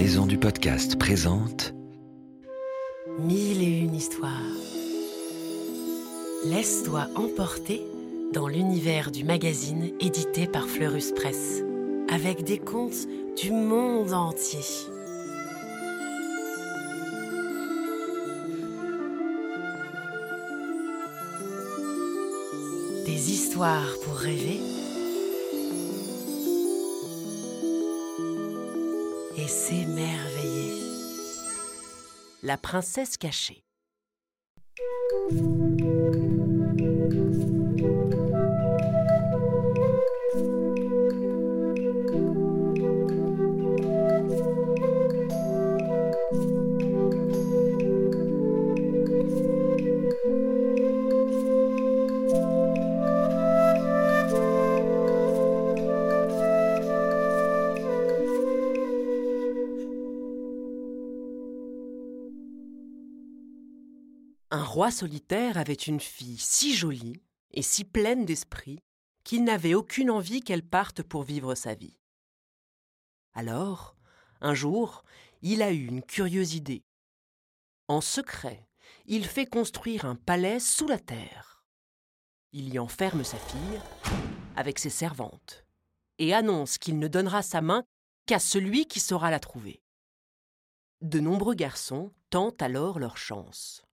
maison du podcast présente Mille et une histoires. Laisse-toi emporter dans l'univers du magazine édité par Fleurus Press, avec des contes du monde entier. Des histoires pour rêver et s'émerveiller. La princesse cachée. Un roi solitaire avait une fille si jolie et si pleine d'esprit qu'il n'avait aucune envie qu'elle parte pour vivre sa vie. Alors, un jour, il a eu une curieuse idée. En secret, il fait construire un palais sous la terre. Il y enferme sa fille avec ses servantes et annonce qu'il ne donnera sa main qu'à celui qui saura la trouver. De nombreux garçons tentent alors leur chance.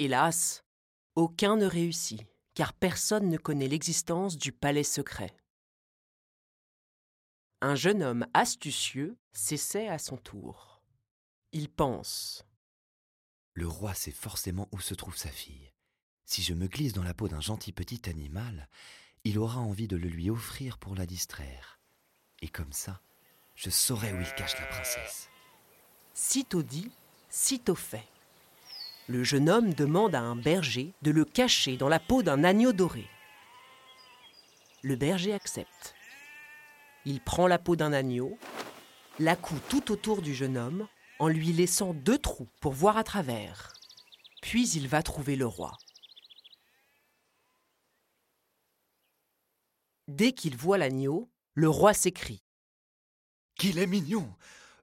Hélas, aucun ne réussit, car personne ne connaît l'existence du palais secret. Un jeune homme astucieux s'essaie à son tour. Il pense. Le roi sait forcément où se trouve sa fille. Si je me glisse dans la peau d'un gentil petit animal, il aura envie de le lui offrir pour la distraire. Et comme ça, je saurai où il cache la princesse. Sitôt dit, sitôt fait. Le jeune homme demande à un berger de le cacher dans la peau d'un agneau doré. Le berger accepte. Il prend la peau d'un agneau, la coud tout autour du jeune homme, en lui laissant deux trous pour voir à travers. Puis il va trouver le roi. Dès qu'il voit l'agneau, le roi s'écrie. Qu'il est mignon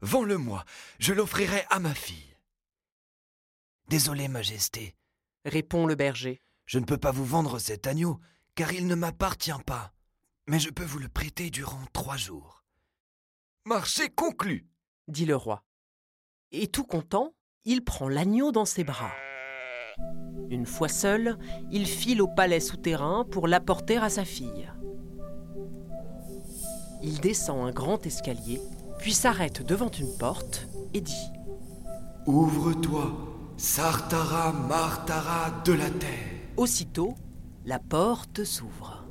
Vends-le-moi, je l'offrirai à ma fille. Désolé, Majesté, répond le berger. je ne peux pas vous vendre cet agneau, car il ne m'appartient pas. Mais je peux vous le prêter durant trois jours. Marché conclu dit le roi. Et tout content, il prend l'agneau dans ses bras. Une fois seul, il file au palais souterrain pour l'apporter à sa fille. Il descend un grand escalier, puis s'arrête devant une porte et dit Ouvre-toi, Sartara Martara de la terre. Aussitôt, la porte s'ouvre.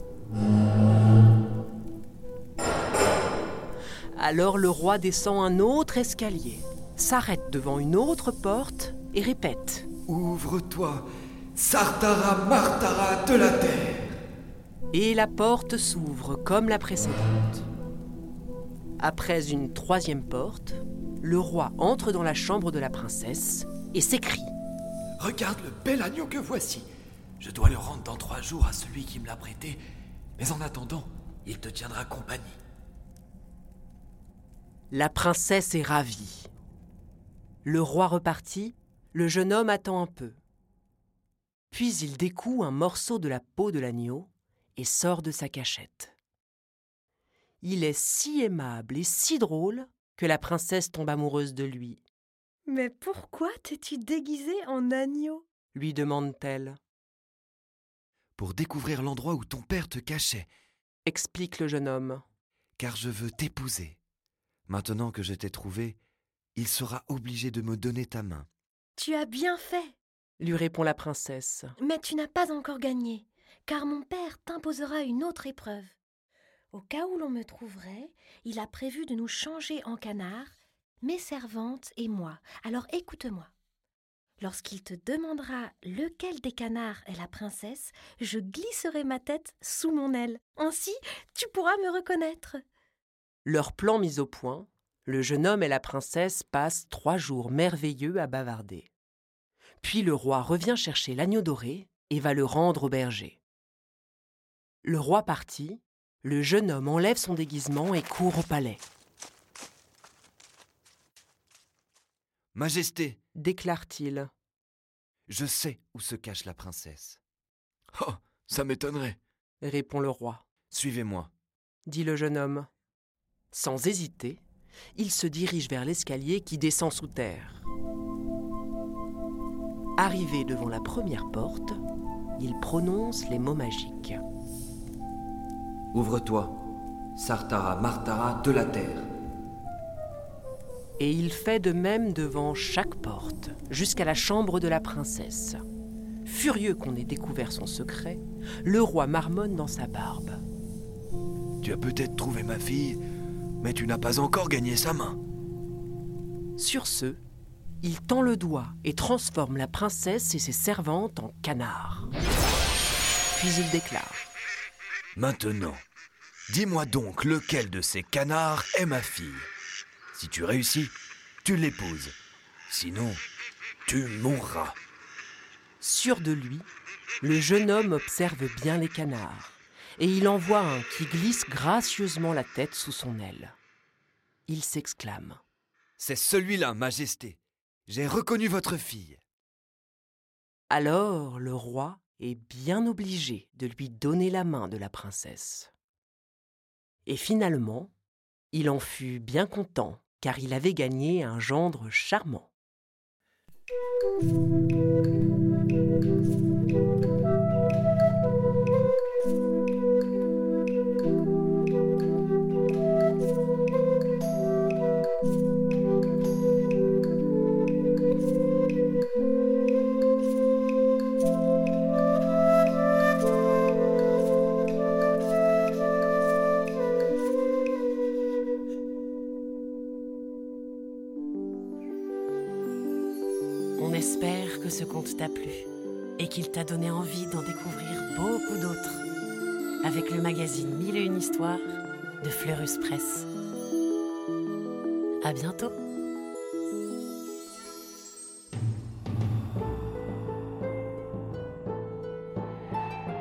Alors le roi descend un autre escalier, s'arrête devant une autre porte et répète. Ouvre-toi, Sartara Martara de la terre. Et la porte s'ouvre comme la précédente. Après une troisième porte, le roi entre dans la chambre de la princesse et s'écrie. Regarde le bel agneau que voici. Je dois le rendre dans trois jours à celui qui me l'a prêté, mais en attendant, il te tiendra compagnie. La princesse est ravie. Le roi repartit, le jeune homme attend un peu. Puis il découd un morceau de la peau de l'agneau et sort de sa cachette. Il est si aimable et si drôle que la princesse tombe amoureuse de lui. Mais pourquoi t'es-tu déguisé en agneau? lui demande-t-elle. Pour découvrir l'endroit où ton père te cachait, Explique le jeune homme. car je veux t'épouser. Maintenant que je t'ai trouvé, il sera obligé de me donner ta main. Tu as bien fait, lui répond la princesse. mais tu n'as pas encore gagné, car mon père t'imposera une autre épreuve. Au cas où l'on me trouverait, il a prévu de nous changer en canards, mes servantes et moi. Alors écoute-moi. Lorsqu'il te demandera lequel des canards est la princesse, je glisserai ma tête sous mon aile. Ainsi, tu pourras me reconnaître. Leur plan mis au point, le jeune homme et la princesse passent trois jours merveilleux à bavarder. Puis le roi revient chercher l'agneau doré et va le rendre au berger. Le roi parti, le jeune homme enlève son déguisement et court au palais. Majesté, déclare-t-il. je sais où se cache la princesse. Oh, ça m'étonnerait. répond le roi, Suivez-moi. dit le jeune homme. Sans hésiter, il se dirige vers l'escalier qui descend sous terre. Arrivé devant la première porte, il prononce les mots magiques. Ouvre-toi, Sartara Martara de la terre. Et il fait de même devant chaque porte, jusqu'à la chambre de la princesse. Furieux qu'on ait découvert son secret, le roi marmonne dans sa barbe. Tu as peut-être trouvé ma fille, mais tu n'as pas encore gagné sa main. Sur ce, il tend le doigt et transforme la princesse et ses servantes en canards. Puis il déclare Maintenant, dis-moi donc lequel de ces canards est ma fille. Si tu réussis, tu l'épouses. Sinon, tu mourras. Sûr de lui, le jeune homme observe bien les canards et il en voit un qui glisse gracieusement la tête sous son aile. Il s'exclame. C'est celui-là, Majesté. J'ai reconnu votre fille. Alors le roi est bien obligé de lui donner la main de la princesse. Et finalement, il en fut bien content car il avait gagné un gendre charmant. Ce conte t'a plu et qu'il t'a donné envie d'en découvrir beaucoup d'autres avec le magazine Mille et une histoires de Fleurus Press. À bientôt!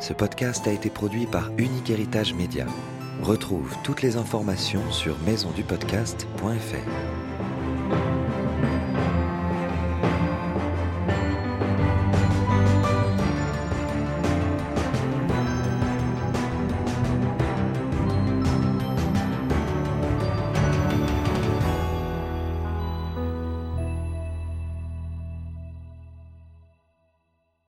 Ce podcast a été produit par Unique Héritage Média. Retrouve toutes les informations sur maisondupodcast.fr.